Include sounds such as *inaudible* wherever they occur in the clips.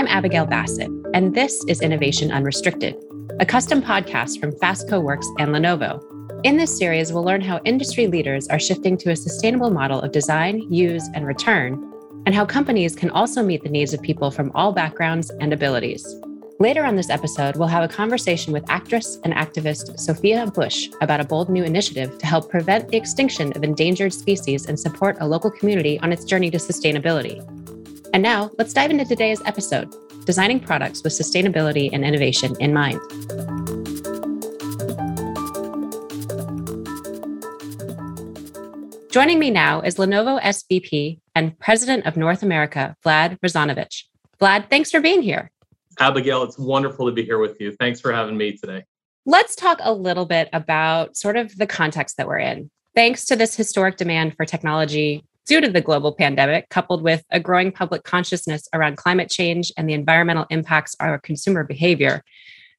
I'm Abigail Bassett, and this is Innovation Unrestricted, a custom podcast from Fastco Works and Lenovo. In this series, we'll learn how industry leaders are shifting to a sustainable model of design, use, and return, and how companies can also meet the needs of people from all backgrounds and abilities. Later on this episode, we'll have a conversation with actress and activist Sophia Bush about a bold new initiative to help prevent the extinction of endangered species and support a local community on its journey to sustainability. And now, let's dive into today's episode designing products with sustainability and innovation in mind. Joining me now is Lenovo SVP and President of North America, Vlad Rozanovich. Vlad, thanks for being here. Abigail, it's wonderful to be here with you. Thanks for having me today. Let's talk a little bit about sort of the context that we're in. Thanks to this historic demand for technology due to the global pandemic, coupled with a growing public consciousness around climate change and the environmental impacts of our consumer behavior,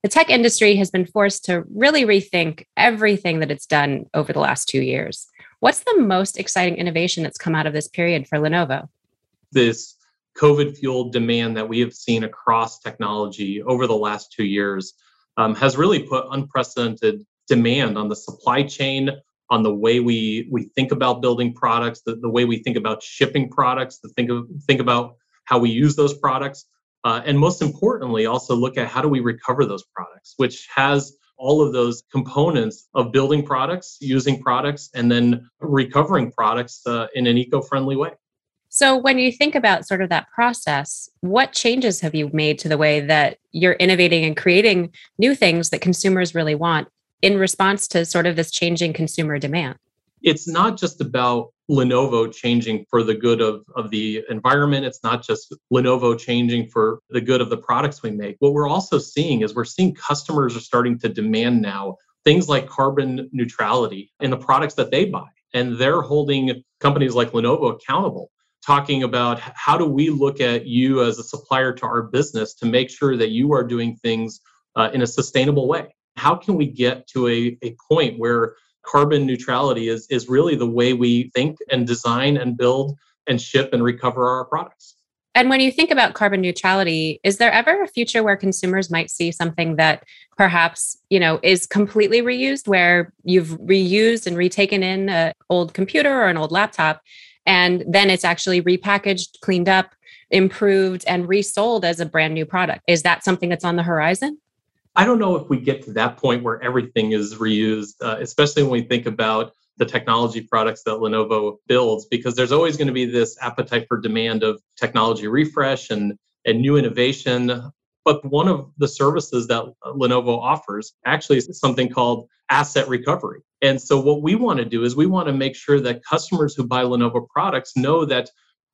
the tech industry has been forced to really rethink everything that it's done over the last two years. What's the most exciting innovation that's come out of this period for Lenovo? This COVID fueled demand that we have seen across technology over the last two years um, has really put unprecedented demand on the supply chain, on the way we, we think about building products, the, the way we think about shipping products, the think, of, think about how we use those products. Uh, and most importantly, also look at how do we recover those products, which has all of those components of building products, using products, and then recovering products uh, in an eco friendly way. So, when you think about sort of that process, what changes have you made to the way that you're innovating and creating new things that consumers really want in response to sort of this changing consumer demand? It's not just about Lenovo changing for the good of, of the environment. It's not just Lenovo changing for the good of the products we make. What we're also seeing is we're seeing customers are starting to demand now things like carbon neutrality in the products that they buy. And they're holding companies like Lenovo accountable talking about how do we look at you as a supplier to our business to make sure that you are doing things uh, in a sustainable way how can we get to a, a point where carbon neutrality is, is really the way we think and design and build and ship and recover our products and when you think about carbon neutrality is there ever a future where consumers might see something that perhaps you know is completely reused where you've reused and retaken in an old computer or an old laptop and then it's actually repackaged, cleaned up, improved, and resold as a brand new product. Is that something that's on the horizon? I don't know if we get to that point where everything is reused, uh, especially when we think about the technology products that Lenovo builds, because there's always going to be this appetite for demand of technology refresh and, and new innovation. But one of the services that Lenovo offers actually is something called asset recovery. And so, what we want to do is we want to make sure that customers who buy Lenovo products know that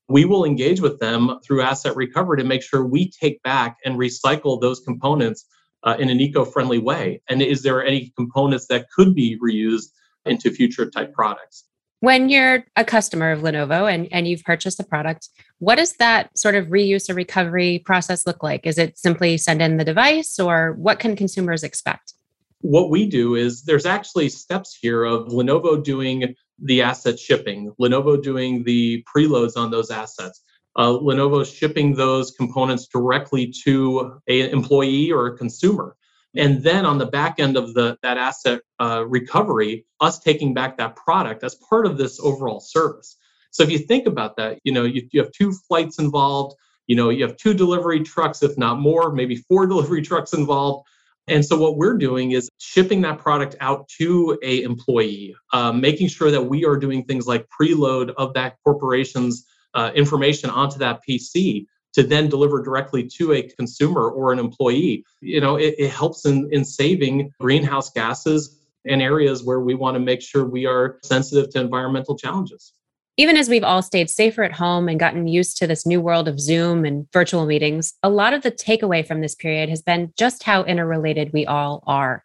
we will engage with them through asset recovery to make sure we take back and recycle those components uh, in an eco friendly way. And is there any components that could be reused into future type products? When you're a customer of Lenovo and, and you've purchased a product, what does that sort of reuse or recovery process look like? Is it simply send in the device or what can consumers expect? What we do is there's actually steps here of Lenovo doing the asset shipping, Lenovo doing the preloads on those assets, uh, Lenovo shipping those components directly to an employee or a consumer. And then on the back end of the that asset uh, recovery, us taking back that product as part of this overall service. So if you think about that, you know, you, you have two flights involved, you know, you have two delivery trucks, if not more, maybe four *laughs* delivery trucks involved. And so what we're doing is shipping that product out to a employee, uh, making sure that we are doing things like preload of that corporation's uh, information onto that PC to then deliver directly to a consumer or an employee. You know, it, it helps in, in saving greenhouse gases in areas where we want to make sure we are sensitive to environmental challenges even as we've all stayed safer at home and gotten used to this new world of Zoom and virtual meetings, a lot of the takeaway from this period has been just how interrelated we all are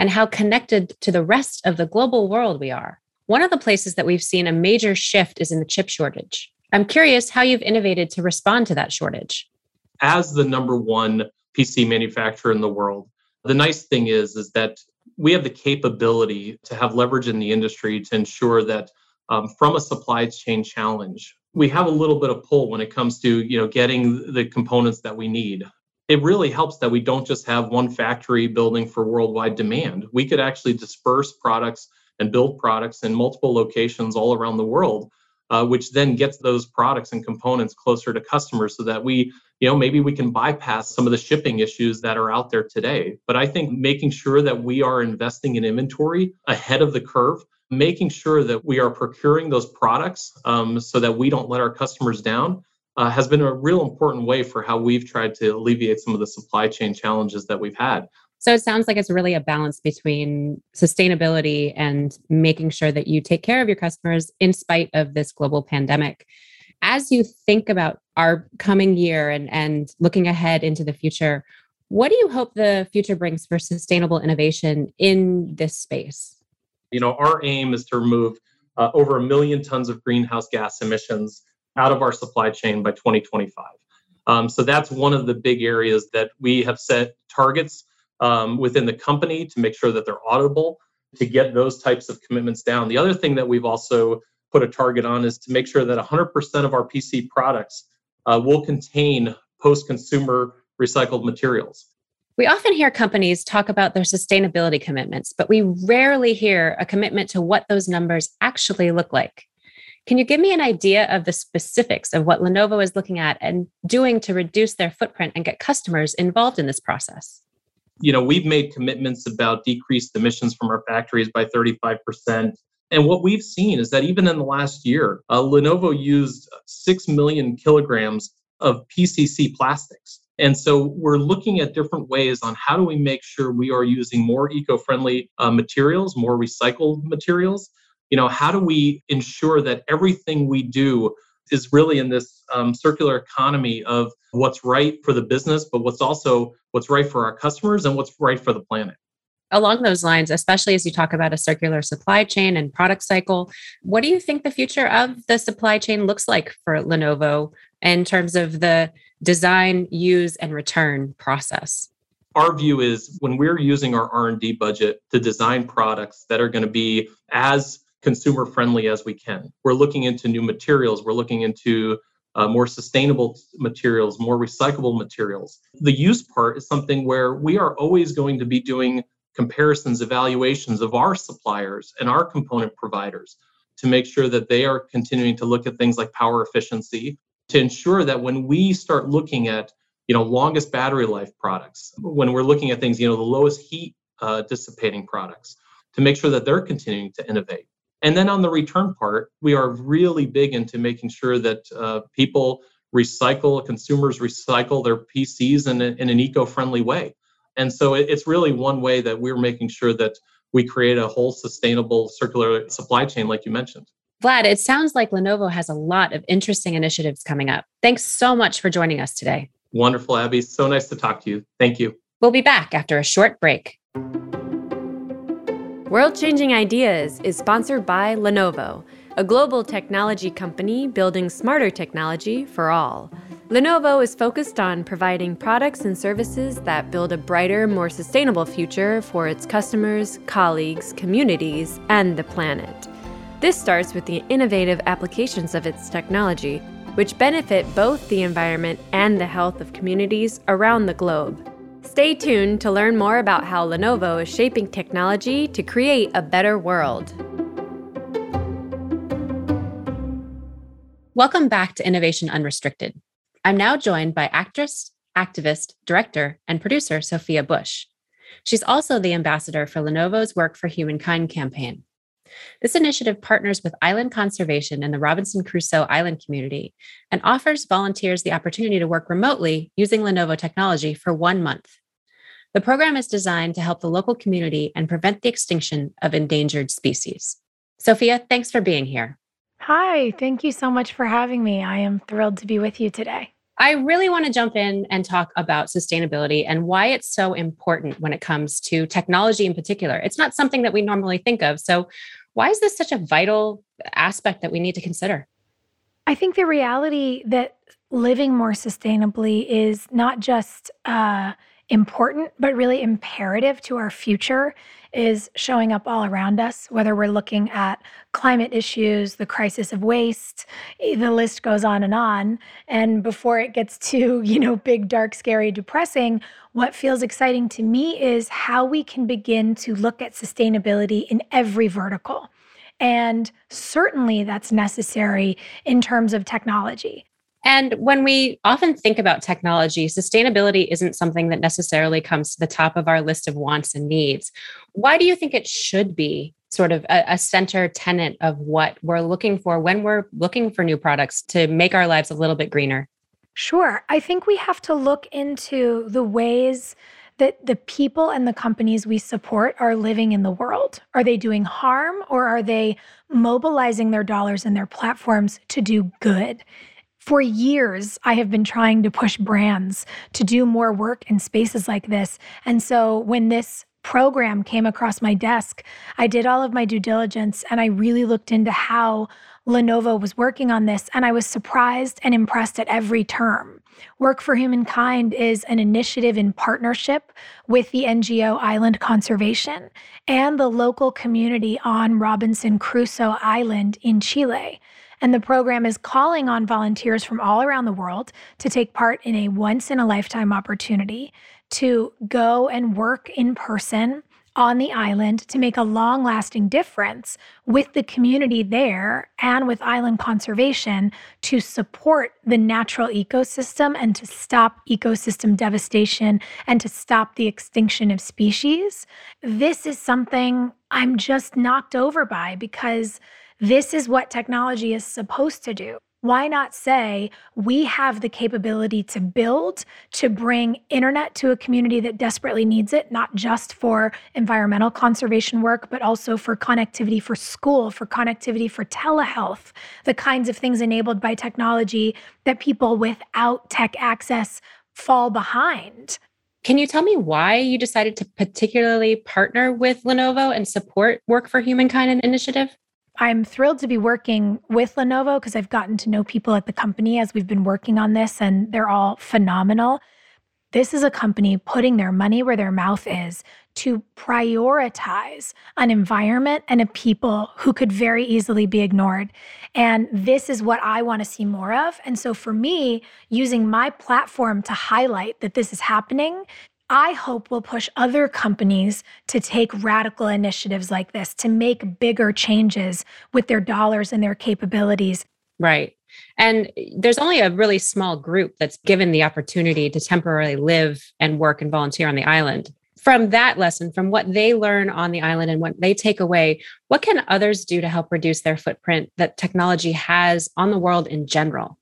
and how connected to the rest of the global world we are. One of the places that we've seen a major shift is in the chip shortage. I'm curious how you've innovated to respond to that shortage. As the number one PC manufacturer in the world, the nice thing is is that we have the capability to have leverage in the industry to ensure that um, from a supply chain challenge, we have a little bit of pull when it comes to you know getting the components that we need it really helps that we don't just have one factory building for worldwide demand we could actually disperse products and build products in multiple locations all around the world uh, which then gets those products and components closer to customers so that we you know maybe we can bypass some of the shipping issues that are out there today but i think making sure that we are investing in inventory ahead of the curve making sure that we are procuring those products um, so that we don't let our customers down uh, has been a real important way for how we've tried to alleviate some of the supply chain challenges that we've had. So it sounds like it's really a balance between sustainability and making sure that you take care of your customers in spite of this global pandemic. As you think about our coming year and, and looking ahead into the future, what do you hope the future brings for sustainable innovation in this space? You know, our aim is to remove uh, over a million tons of greenhouse gas emissions out of our supply chain by 2025. Um, so that's one of the big areas that we have set targets um, within the company to make sure that they're auditable to get those types of commitments down. The other thing that we've also put a target on is to make sure that 100% of our PC products uh, will contain post consumer recycled materials. We often hear companies talk about their sustainability commitments, but we rarely hear a commitment to what those numbers actually look like. Can you give me an idea of the specifics of what Lenovo is looking at and doing to reduce their footprint and get customers involved in this process? You know, we've made commitments about decreased emissions from our factories by 35%. And what we've seen is that even in the last year, uh, Lenovo used 6 million kilograms of PCC plastics. And so we're looking at different ways on how do we make sure we are using more eco-friendly uh, materials, more recycled materials. You know, how do we ensure that everything we do is really in this um, circular economy of what's right for the business, but what's also what's right for our customers and what's right for the planet. Along those lines, especially as you talk about a circular supply chain and product cycle, what do you think the future of the supply chain looks like for Lenovo in terms of the design, use, and return process? Our view is when we're using our R&D budget to design products that are going to be as consumer friendly as we can. We're looking into new materials, we're looking into uh, more sustainable materials, more recyclable materials. The use part is something where we are always going to be doing comparisons, evaluations of our suppliers and our component providers to make sure that they are continuing to look at things like power efficiency, to ensure that when we start looking at you know longest battery life products when we're looking at things you know the lowest heat uh, dissipating products to make sure that they're continuing to innovate and then on the return part we are really big into making sure that uh, people recycle consumers recycle their pcs in, a, in an eco-friendly way and so it, it's really one way that we're making sure that we create a whole sustainable circular supply chain like you mentioned Vlad, it sounds like Lenovo has a lot of interesting initiatives coming up. Thanks so much for joining us today. Wonderful, Abby. So nice to talk to you. Thank you. We'll be back after a short break. World Changing Ideas is sponsored by Lenovo, a global technology company building smarter technology for all. Lenovo is focused on providing products and services that build a brighter, more sustainable future for its customers, colleagues, communities, and the planet. This starts with the innovative applications of its technology, which benefit both the environment and the health of communities around the globe. Stay tuned to learn more about how Lenovo is shaping technology to create a better world. Welcome back to Innovation Unrestricted. I'm now joined by actress, activist, director, and producer Sophia Bush. She's also the ambassador for Lenovo's Work for Humankind campaign. This initiative partners with Island Conservation and the Robinson Crusoe Island community and offers volunteers the opportunity to work remotely using Lenovo technology for one month. The program is designed to help the local community and prevent the extinction of endangered species. Sophia, thanks for being here. Hi, thank you so much for having me. I am thrilled to be with you today. I really want to jump in and talk about sustainability and why it's so important when it comes to technology in particular. It's not something that we normally think of. So, why is this such a vital aspect that we need to consider? I think the reality that living more sustainably is not just uh, important, but really imperative to our future is showing up all around us, whether we're looking at climate issues, the crisis of waste, eh, the list goes on and on. And before it gets too, *laughs* you know, big, dark, scary, depressing, what feels exciting to me is how we can begin to look at sustainability in every vertical. And certainly that's necessary in terms of technology. And when we often think about technology, sustainability isn't something that necessarily comes to the top of our list of wants and needs. Why do you think it should be sort of a, a, center tenet of what we're looking for when we're looking for new products to make our lives a little bit greener? Sure. I think we have to look into the ways that the people and the companies we support are living in the world. Are they doing harm or are they mobilizing their dollars and their platforms to do good? For years, I have been trying to push brands to do more work in spaces like this. And so when this program came across my desk, I did all of my due diligence and I really looked into how Lenovo was working on this. And I was surprised and impressed at every term. Work for Humankind is an initiative in partnership with the NGO Island Conservation and the local community on Robinson Crusoe Island in Chile. And the program is calling on volunteers from all around the world to take part in a once in a lifetime opportunity to go and work in person on the island to make a long lasting difference with the community there and with island conservation to support the natural ecosystem and to stop ecosystem devastation and to stop the extinction of species. This is something I'm just knocked over by because this is what technology is supposed to do. Why not say we have the capability to build, to bring internet to a community that desperately needs it, not just for environmental conservation work, but also for connectivity for school, for connectivity for telehealth, the kinds of things enabled by technology that people without tech access fall behind. Can you tell me why you decided to particularly partner with Lenovo and support Work for Humankind initiative? I'm thrilled to be working with Lenovo because I've gotten to know people at the company as we've been working on this, and they're all phenomenal. This is a company putting their money where their mouth is to prioritize an environment and a people who could very easily be ignored. And this is what I want to see more of. And so for me, using my platform to highlight that this is happening I hope will push other companies to take radical initiatives like this, to make bigger changes with their dollars and their capabilities. Right. And there's only a really small group that's given the opportunity to temporarily live and work and volunteer on the island. From that lesson, from what they learn on the island and what they take away, what can others do to help reduce their footprint that technology has on the world in general?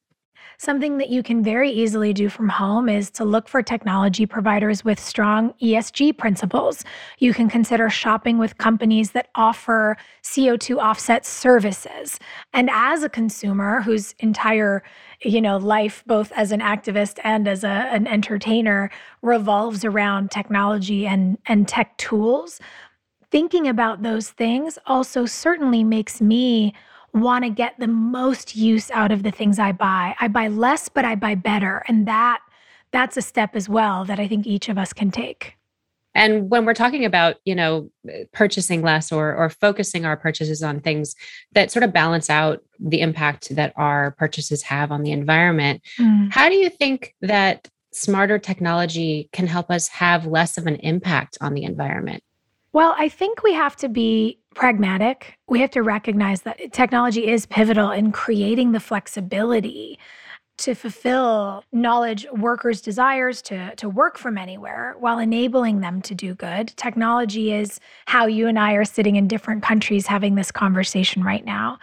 Something that you can very easily do from home is to look for technology providers with strong ESG principles. You can consider shopping with companies that offer CO2 offset services. And as a consumer whose entire you know life both as an activist and as a, an entertainer revolves around technology and and tech tools thinking about those things also certainly makes me want to get the most use out of the things I buy. I buy less, but I buy better. And that that's a step as well that I think each of us can take. And when we're talking about, you know, purchasing less or or focusing our purchases on things that sort of balance out the impact that our purchases have on the environment, mm. how do you think that smarter technology can help us have less of an impact on the environment? Well, I think we have to be pragmatic. We have to recognize that technology is pivotal in creating the flexibility to fulfill knowledge workers' desires to, to work from anywhere while enabling them to do good. Technology is how you and I are sitting in different countries having this conversation right now.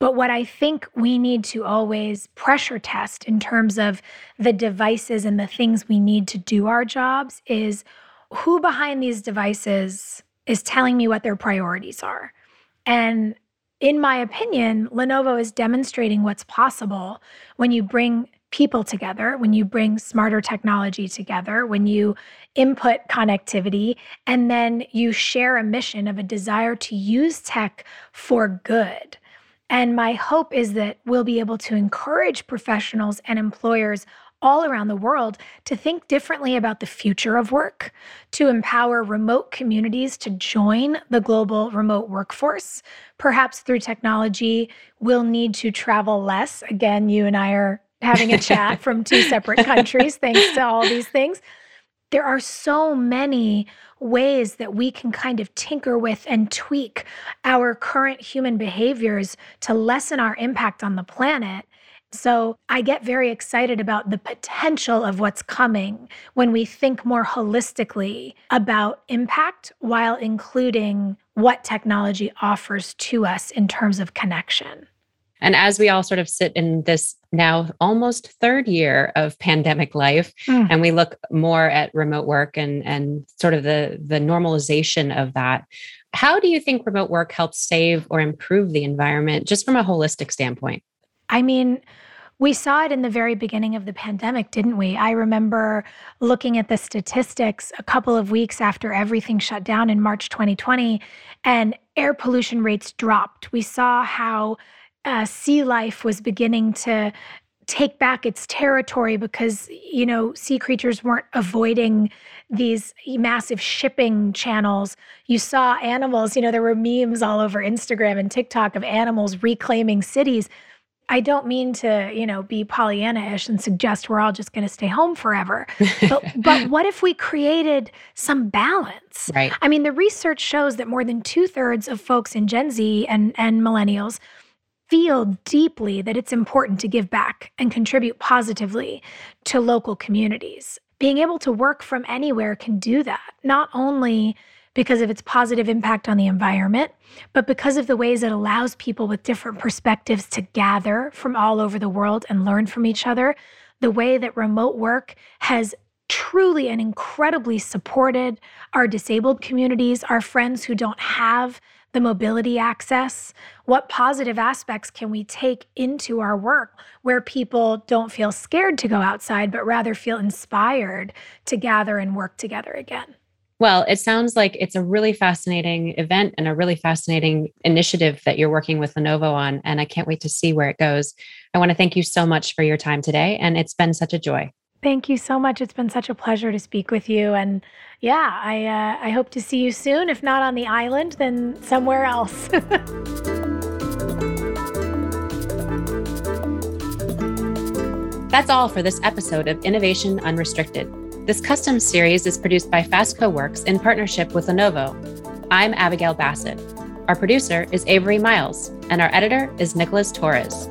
But what I think we need to always pressure test in terms of the devices and the things we need to do our jobs is who behind these devices is telling me what their priorities are. And in my opinion, Lenovo is demonstrating what's possible when you bring people together, when you bring smarter technology together, when you input connectivity, and then you share a mission of a desire to use tech for good. And my hope is that we'll be able to encourage professionals and employers all around the world to think differently about the future of work, to empower remote communities to join the global remote workforce. Perhaps through technology, we'll need to travel less. Again, you and I are having a chat *laughs* from two separate countries thanks to all these things. There are so many ways that we can kind of tinker with and tweak our current human behaviors to lessen our impact on the planet so I get very excited about the potential of what's coming when we think more holistically about impact while including what technology offers to us in terms of connection. And as we all sort of sit in this now almost third year of pandemic life, mm. and we look more at remote work and, and sort of the, the normalization of that, how do you think remote work helps save or improve the environment just from a holistic standpoint? I mean, we saw it in the very beginning of the pandemic, didn't we? I remember looking at the statistics a couple of weeks after everything shut down in March 2020, and air pollution rates dropped. We saw how uh, sea life was beginning to take back its territory because you know sea creatures weren't avoiding these massive shipping channels you saw animals you know there were memes all over instagram and tiktok of animals reclaiming cities I don't mean to, you know, be Pollyanna-ish and suggest we're all just going to stay home forever. But, *laughs* but what if we created some balance? Right. I mean, the research shows that more than two thirds of folks in Gen Z and, and millennials feel deeply that it's important to give back and contribute positively to local communities. Being able to work from anywhere can do that. Not only because of its positive impact on the environment, but because of the ways it allows people with different perspectives to gather from all over the world and learn from each other, the way that remote work has truly and incredibly supported our disabled communities, our friends who don't have the mobility access? What positive aspects can we take into our work where people don't feel scared to go outside, but rather feel inspired to gather and work together again? Well, it sounds like it's a really fascinating event and a really fascinating initiative that you're working with Lenovo on. And I can't wait to see where it goes. I want to thank you so much for your time today. And it's been such a joy. Thank you so much. It's been such a pleasure to speak with you. And yeah, I, uh, I hope to see you soon. If not on the island, then somewhere else. *laughs* That's all for this episode of Innovation Unrestricted. This custom series is produced by Fastco Works in partnership with Lenovo. I'm Abigail Bassett. Our producer is Avery Miles, and our editor is Nicholas Torres.